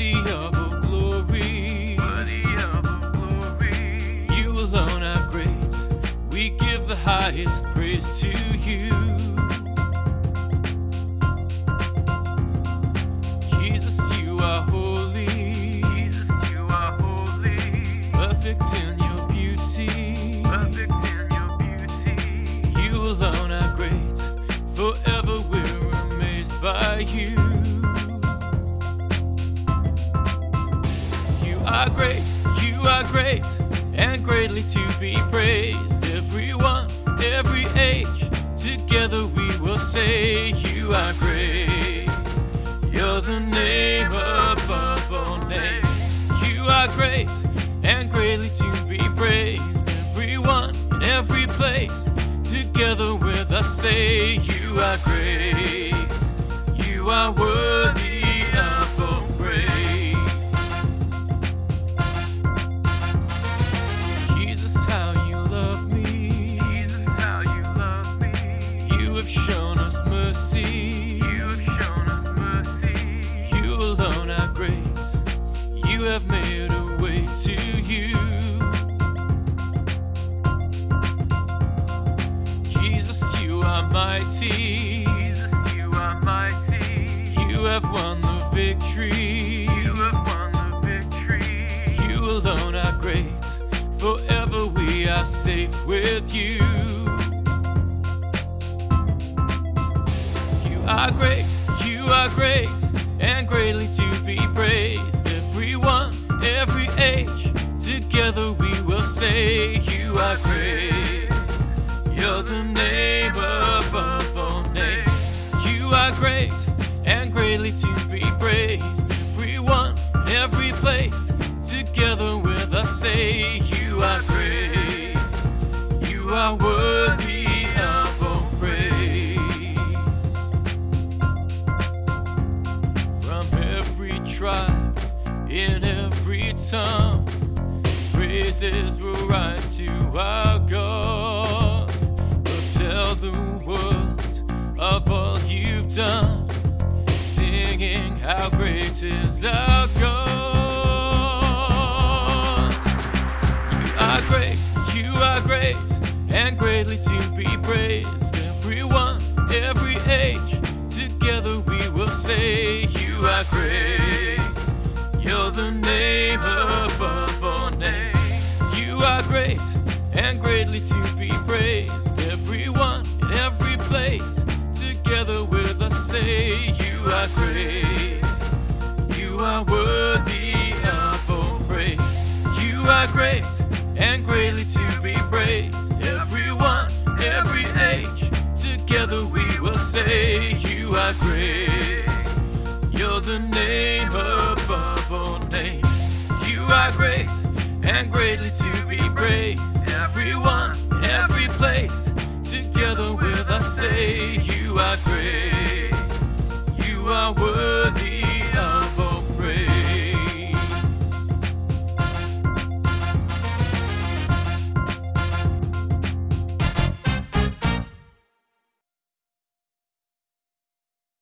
worthy of glory. You alone are great. We give the highest praise to you. Jesus, you are holy. Perfect in your beauty. You alone are great. Forever we're amazed by you. Are great, you are great, and greatly to be praised. Everyone, every age, together we will say, You are great. You're the name above all names. You are great and greatly to be praised. Everyone in every place, together with us, say, You are great. You are worthy shown us mercy. You have shown us mercy. You alone are great. You have made a way to you. Jesus, you are mighty. Jesus, you are mighty. You have won the victory. You have won the victory. You alone are great. Forever we are safe with you. Are great, you are great, and greatly to be praised. Everyone, every age, together we will say, You are great. You're the name above all names. You are great, and greatly to be praised. Everyone, every place, together with us say, You are great. You are worthy in every tongue, praises will rise to our God. We'll tell the world of all you've done, singing how great is our God. You are great, you are great, and greatly to be praised. Everyone, every age, together we will say, You are great. Great, and greatly to be praised. Everyone, in every place, together with us say, You are great. You are worthy of all praise. You are great and greatly to be praised. Everyone, every age, together we will say, You are great. You're the name above all names. You are great and greatly to praised. Everyone, every place, together with us say, You are great. You are worthy.